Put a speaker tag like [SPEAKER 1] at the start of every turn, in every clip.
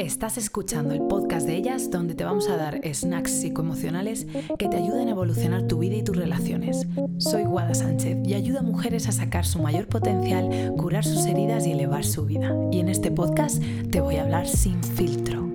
[SPEAKER 1] Estás escuchando el podcast de ellas donde te vamos a dar snacks psicoemocionales que te ayuden a evolucionar tu vida y tus relaciones. Soy Guada Sánchez y ayudo a mujeres a sacar su mayor potencial, curar sus heridas y elevar su vida. Y en este podcast te voy a hablar sin filtro.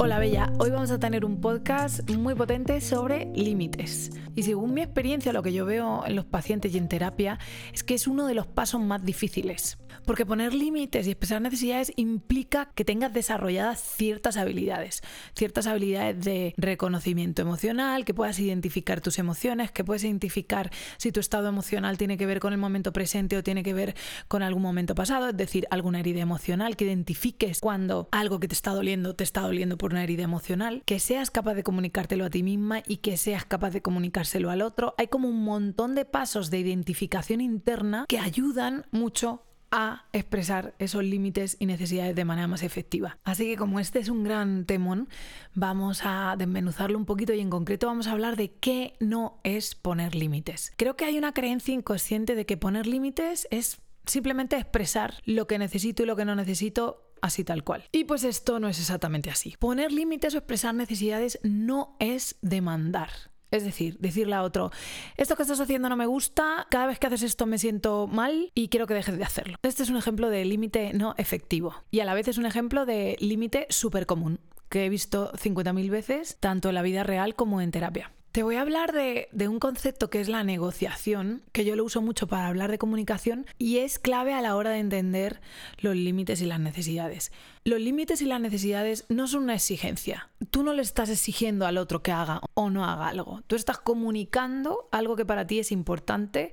[SPEAKER 1] Hola Bella, hoy vamos a tener un podcast muy potente sobre límites. Y según mi experiencia, lo que yo veo en los pacientes y en terapia es que es uno de los pasos más difíciles. Porque poner límites y expresar necesidades implica que tengas desarrolladas ciertas habilidades, ciertas habilidades de reconocimiento emocional, que puedas identificar tus emociones, que puedes identificar si tu estado emocional tiene que ver con el momento presente o tiene que ver con algún momento pasado, es decir, alguna herida emocional, que identifiques cuando algo que te está doliendo te está doliendo por una herida emocional, que seas capaz de comunicártelo a ti misma y que seas capaz de comunicárselo al otro. Hay como un montón de pasos de identificación interna que ayudan mucho a expresar esos límites y necesidades de manera más efectiva. Así que como este es un gran temón, vamos a desmenuzarlo un poquito y en concreto vamos a hablar de qué no es poner límites. Creo que hay una creencia inconsciente de que poner límites es simplemente expresar lo que necesito y lo que no necesito así tal cual. Y pues esto no es exactamente así. Poner límites o expresar necesidades no es demandar. Es decir, decirle a otro, esto que estás haciendo no me gusta, cada vez que haces esto me siento mal y quiero que dejes de hacerlo. Este es un ejemplo de límite no efectivo y a la vez es un ejemplo de límite súper común que he visto 50.000 veces, tanto en la vida real como en terapia. Te voy a hablar de, un concepto que es la negociación, que yo lo uso mucho para hablar de comunicación y es clave a la hora de entender los límites y las necesidades. Los límites y las necesidades no son una exigencia. Tú no le estás exigiendo al otro que haga o no haga algo. Tú estás comunicando algo que para ti es importante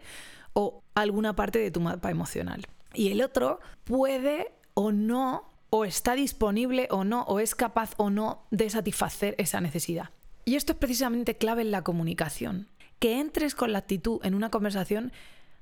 [SPEAKER 1] o alguna parte de tu mapa emocional. Y el otro puede o no, o está disponible o no, o es capaz o no de satisfacer esa necesidad. Y esto es precisamente clave en la comunicación. Que entres con la actitud en una conversación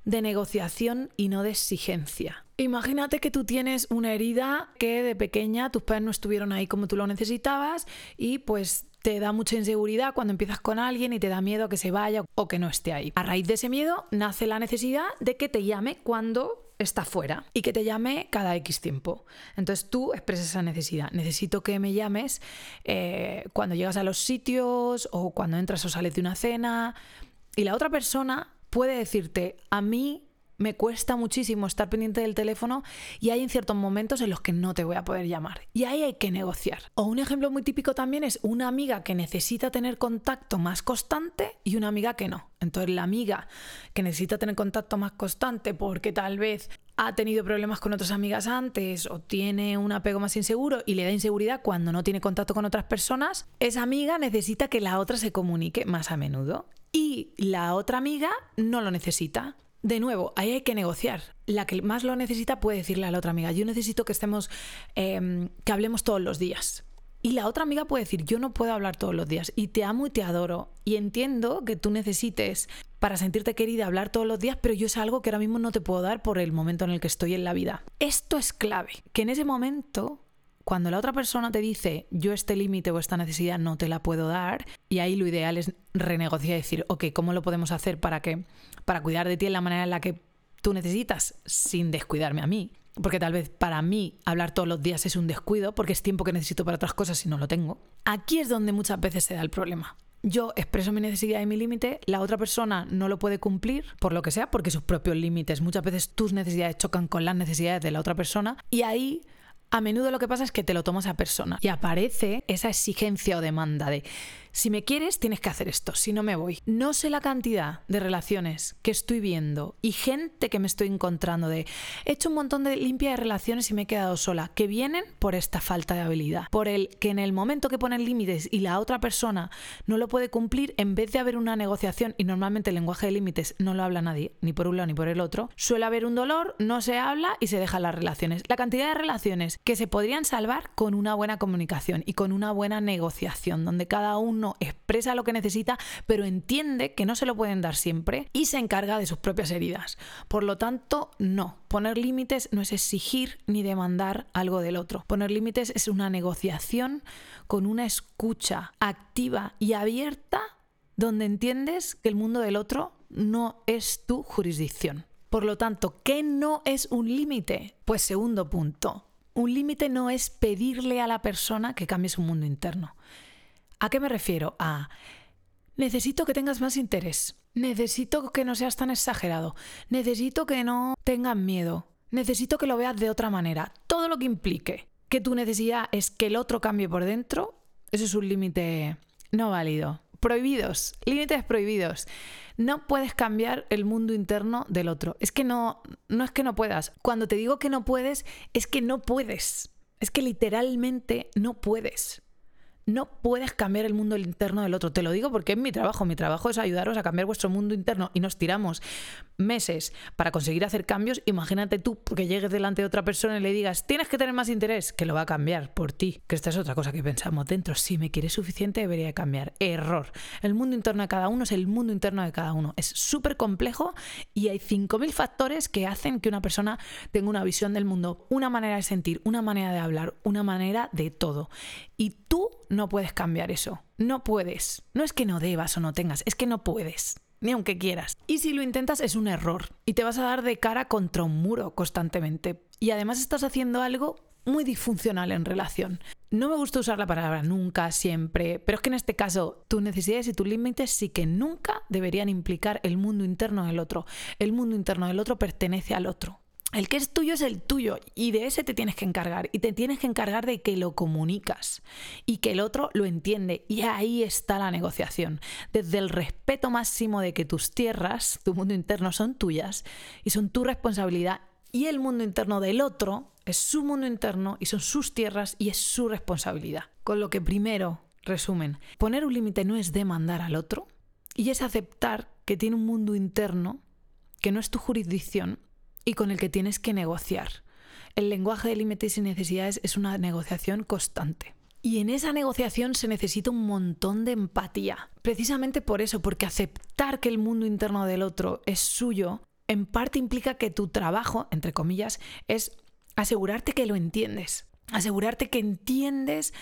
[SPEAKER 1] de negociación y no de exigencia. Imagínate que tú tienes una herida que de pequeña tus padres no estuvieron ahí como tú lo necesitabas y pues te da mucha inseguridad cuando empiezas con alguien y te da miedo que se vaya o que no esté ahí. A raíz de ese miedo nace la necesidad de que te llame cuando está fuera y que te llame cada X tiempo. Entonces tú expresas esa necesidad. Necesito que me llames eh, cuando llegas a los sitios o cuando entras o sales de una cena. Y la otra persona puede decirte, a mí me cuesta muchísimo estar pendiente del teléfono y hay en ciertos momentos en los que no te voy a poder llamar. Y ahí hay que negociar. O un ejemplo muy típico también es una amiga que necesita tener contacto más constante y una amiga que no. Entonces la amiga que necesita tener contacto más constante porque tal vez ha tenido problemas con otras amigas antes o tiene un apego más inseguro y le da inseguridad cuando no tiene contacto con otras personas, esa amiga necesita que la otra se comunique más a menudo. Y la otra amiga no lo necesita. De nuevo, ahí hay que negociar. La que más lo necesita puede decirle a la otra amiga, yo necesito que estemos, em, que hablemos todos los días. Y la otra amiga puede decir, yo no puedo hablar todos los días y te amo y te adoro y entiendo que tú necesites para sentirte querida hablar todos los días, pero yo es algo que ahora mismo no te puedo dar por el momento en el que estoy en la vida. Esto es clave, que en ese momento cuando la otra persona te dice yo este límite o esta necesidad no te la puedo dar, y ahí lo ideal es renegociar y decir, ok, ¿cómo lo podemos hacer para que, para cuidar de ti en la manera en la que tú necesitas, sin descuidarme a mí? Porque tal vez para mí hablar todos los días es un descuido, porque es tiempo que necesito para otras cosas y no lo tengo. Aquí es donde muchas veces se da el problema. Yo expreso mi necesidad y mi límite, la otra persona no lo puede cumplir, por lo que sea, porque sus propios límites, muchas veces tus necesidades chocan con las necesidades de la otra persona, y ahí a menudo lo que pasa es que te lo tomas a persona y aparece esa exigencia o demanda de si me quieres tienes que hacer esto, si no me voy. No sé la cantidad de relaciones que estoy viendo y gente que me estoy encontrando de he hecho un montón de limpia de relaciones y me he quedado sola, que vienen por esta falta de habilidad, por el que en el momento que ponen límites y la otra persona no lo puede cumplir, en vez de haber una negociación y normalmente el lenguaje de límites no lo habla nadie, ni por un lado ni por el otro, suele haber un dolor, no se habla y se dejan las relaciones. La cantidad de relaciones que se podrían salvar con una buena comunicación y con una buena negociación, donde cada uno expresa lo que necesita, pero entiende que no se lo pueden dar siempre y se encarga de sus propias heridas. Por lo tanto, no. Poner límites no es exigir ni demandar algo del otro. Poner límites es una negociación con una escucha activa y abierta donde entiendes que el mundo del otro no es tu jurisdicción. Por lo tanto, ¿qué no es un límite? Pues segundo punto, Un límite no es pedirle a la persona que cambie su mundo interno. ¿A qué me refiero? A necesito que tengas más interés, necesito que no seas tan exagerado, necesito que no tengas miedo, necesito que lo veas de otra manera. Todo lo que implique que tu necesidad es que el otro cambie por dentro, eso es un límite no válido. Prohibidos, límites prohibidos. No puedes cambiar el mundo interno del otro. Es que no, no es que no puedas. Cuando te digo que no puedes, es que no puedes. Es que literalmente no puedes no puedes cambiar el mundo interno del otro. Te lo digo porque es mi trabajo. Mi trabajo es ayudaros a cambiar vuestro mundo interno y nos tiramos meses para conseguir hacer cambios. Imagínate tú que llegues delante de otra persona y le digas, tienes que tener más interés, que lo va a cambiar por ti. Que esta es otra cosa que pensamos dentro. Si me quieres suficiente, debería cambiar. Error. El mundo interno de cada uno es el mundo interno de cada uno. Es súper complejo y hay 5.000 factores que hacen que una persona tenga una visión del mundo, una manera de sentir, una manera de hablar, una manera de todo. Y tú no puedes cambiar eso. No puedes. No es que no debas o no tengas, es que no puedes. Ni aunque quieras. Y si lo intentas es un error. Y te vas a dar de cara contra un muro constantemente. Y además estás haciendo algo muy disfuncional en relación. No me gusta usar la palabra nunca, siempre, pero es que en este caso tus necesidades y tus límites sí que nunca deberían implicar el mundo interno del otro. El mundo interno del otro pertenece al otro. El que es tuyo es el tuyo y de ese te tienes que encargar y te tienes que encargar de que lo comunicas y que el otro lo entiende y ahí está la negociación. Desde el respeto máximo de que tus tierras, tu mundo interno son tuyas y son tu responsabilidad y el mundo interno del otro es su mundo interno y son sus tierras y es su responsabilidad. Con lo que primero, resumen, poner un límite no es demandar al otro y es aceptar que tiene un mundo interno que no es tu jurisdicción y con el que tienes que negociar. El lenguaje de límites y necesidades es una negociación constante. Y en esa negociación se necesita un montón de empatía. Precisamente por eso, porque aceptar que el mundo interno del otro es suyo, en parte implica que tu trabajo, entre comillas, es asegurarte que lo entiendes. Asegurarte que entiendes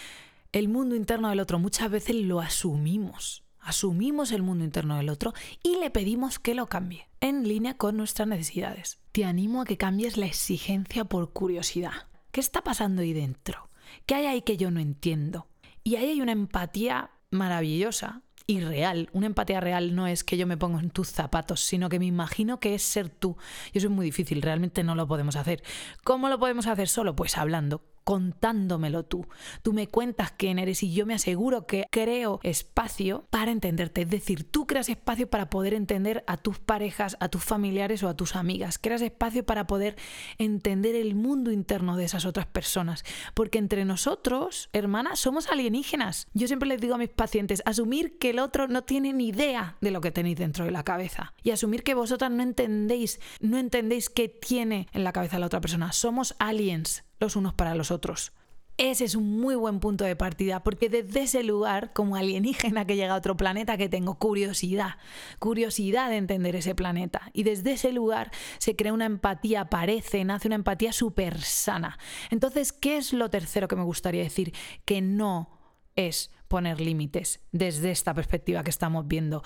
[SPEAKER 1] el mundo interno del otro. Muchas veces lo asumimos asumimos el mundo interno del otro y le pedimos que lo cambie, en línea con nuestras necesidades. Te animo a que cambies la exigencia por curiosidad. ¿Qué está pasando ahí dentro? ¿Qué hay ahí que yo no entiendo? Y ahí hay una empatía maravillosa y real. Una empatía real no es que yo me pongo en tus zapatos, sino que me imagino que es ser tú. Y eso es muy difícil, realmente no lo podemos hacer. ¿Cómo lo podemos hacer solo? Pues hablando, contándomelo tú. Tú me cuentas quién eres y yo me aseguro que creo espacio para entenderte. Es decir, tú creas espacio para poder entender a tus parejas, a tus familiares o a tus amigas. Creas espacio para poder entender el mundo interno de esas otras personas. Porque entre nosotros, hermanas, somos alienígenas. Yo siempre les digo a mis pacientes, asumir que el otro no tiene ni idea de lo que tenéis dentro de la cabeza. Y asumir que vosotras no entendéis, no entendéis qué tiene en la cabeza la otra persona. Somos aliens los unos para los otros. Ese es un muy buen punto de partida, porque desde ese lugar, como alienígena que llega a otro planeta, que tengo curiosidad, curiosidad de entender ese planeta. Y desde ese lugar se crea una empatía, parece, nace una empatía súper sana. Entonces, ¿qué es lo tercero que me gustaría decir? Que no es poner límites desde esta perspectiva que estamos viendo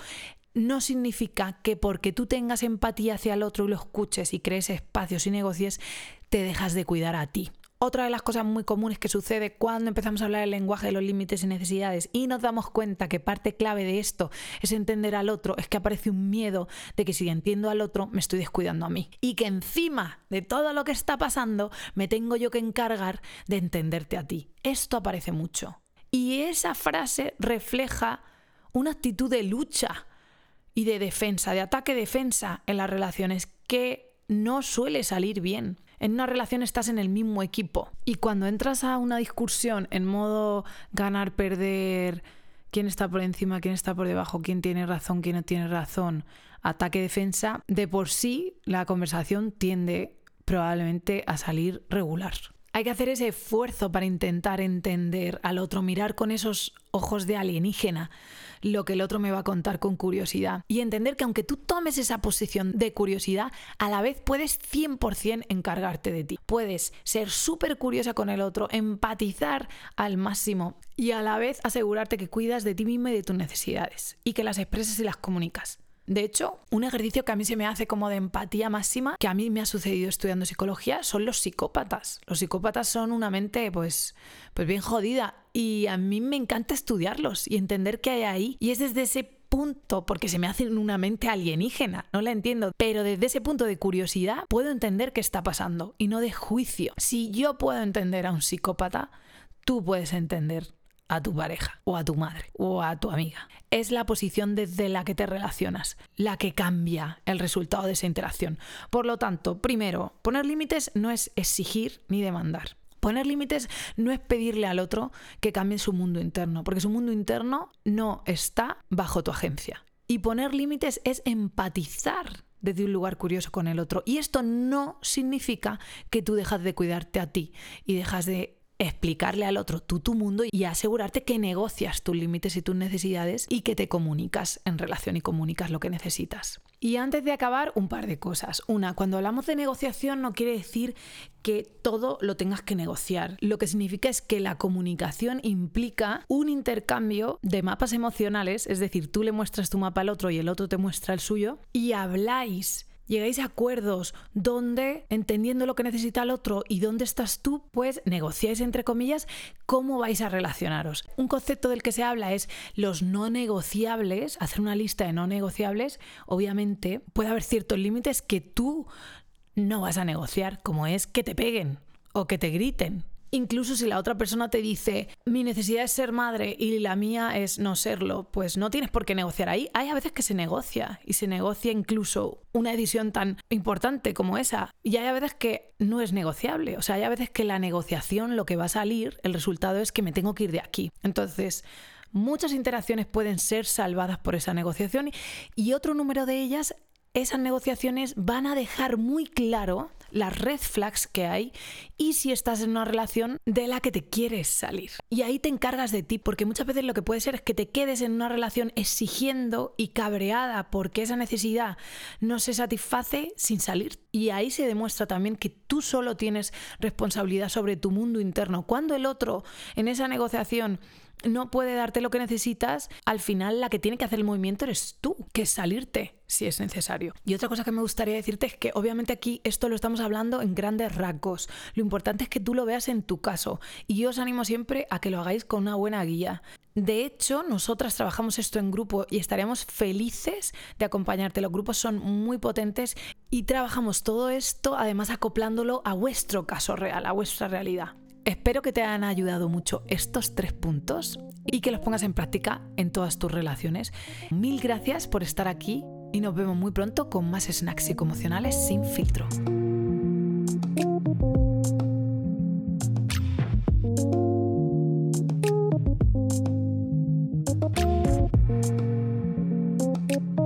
[SPEAKER 1] no significa que porque tú tengas empatía hacia el otro y lo escuches y crees espacios y negocies, te dejas de cuidar a ti. Otra de las cosas muy comunes que sucede cuando empezamos a hablar del lenguaje de los límites y necesidades y nos damos cuenta que parte clave de esto es entender al otro, es que aparece un miedo de que si entiendo al otro me estoy descuidando a mí. Y que encima de todo lo que está pasando me tengo yo que encargar de entenderte a ti. Esto aparece mucho. Y esa frase refleja una actitud de lucha y de defensa, de ataque-defensa en las relaciones que no suele salir bien. En una relación estás en el mismo equipo y cuando entras a una discusión en modo ganar, perder, quién está por encima, quién está por debajo, quién tiene razón, quién no tiene razón, ataque-defensa, de por sí la conversación tiende probablemente a salir regular. Hay que hacer ese esfuerzo para intentar entender al otro, mirar con esos ojos de alienígena lo que el otro me va a contar con curiosidad y entender que aunque tú tomes esa posición de curiosidad, a la vez puedes 100% encargarte de ti. Puedes ser súper curiosa con el otro, empatizar al máximo y a la vez asegurarte que cuidas de ti mismo y de tus necesidades y que las expresas y las comunicas. De hecho, un ejercicio que a mí se me hace como de empatía máxima, que a mí me ha sucedido estudiando psicología, son los psicópatas. Los psicópatas son una mente pues, pues bien jodida y a mí me encanta estudiarlos y entender qué hay ahí. Y es desde ese punto, porque se me hace una mente alienígena, no la entiendo, pero desde ese punto de curiosidad puedo entender qué está pasando y no de juicio. Si yo puedo entender a un psicópata, tú puedes entender a tu pareja o a tu madre o a tu amiga. Es la posición desde la que te relacionas la que cambia el resultado de esa interacción. Por lo tanto, primero, poner límites no es exigir ni demandar. Poner límites no es pedirle al otro que cambie su mundo interno, porque su mundo interno no está bajo tu agencia. Y poner límites es empatizar desde un lugar curioso con el otro. Y esto no significa que tú dejas de cuidarte a ti y dejas de explicarle al otro tú tu mundo y asegurarte que negocias tus límites y tus necesidades y que te comunicas en relación y comunicas lo que necesitas. Y antes de acabar, un par de cosas. Una, cuando hablamos de negociación no quiere decir que todo lo tengas que negociar. Lo que significa es que la comunicación implica un intercambio de mapas emocionales, es decir, tú le muestras tu mapa al otro y el otro te muestra el suyo, y habláis llegáis a acuerdos donde, entendiendo lo que necesita el otro y dónde estás tú, pues negociáis entre comillas cómo vais a relacionaros. Un concepto del que se habla es los no negociables, hacer una lista de no negociables. Obviamente puede haber ciertos límites que tú no vas a negociar, como es que te peguen o que te griten Incluso si la otra persona te dice, mi necesidad es ser madre y la mía es no serlo, pues no tienes por qué negociar ahí. Hay a veces que se negocia y se negocia incluso una decisión tan importante como esa. Y hay a veces que no es negociable. O sea, hay a veces que la negociación, lo que va a salir, el resultado es que me tengo que ir de aquí. Entonces, muchas interacciones pueden ser salvadas por esa negociación y otro número de ellas esas negociaciones van a dejar muy claro las red flags que hay y si estás en una relación de la que te quieres salir. Y ahí te encargas de ti, porque muchas veces lo que puede ser es que te quedes en una relación exigiendo y cabreada porque esa necesidad no se satisface sin salir. Y ahí se demuestra también que tú solo tienes responsabilidad sobre tu mundo interno. Cuando el otro en esa negociación no puede darte lo que necesitas, al final la que tiene que hacer el movimiento eres tú, que es salirte si es necesario. Y otra cosa que me gustaría decirte es que obviamente aquí esto lo estamos hablando en grandes rasgos. Lo importante es que tú lo veas en tu caso y yo os animo siempre a que lo hagáis con una buena guía. De hecho, nosotras trabajamos esto en grupo y estaríamos felices de acompañarte. Los grupos son muy potentes y trabajamos todo esto además acoplándolo a vuestro caso real, a vuestra realidad. Espero que te hayan ayudado mucho estos tres puntos y que los pongas en práctica en todas tus relaciones. Mil gracias por estar aquí y nos vemos muy pronto con más snacks psicoemocionales sin filtro.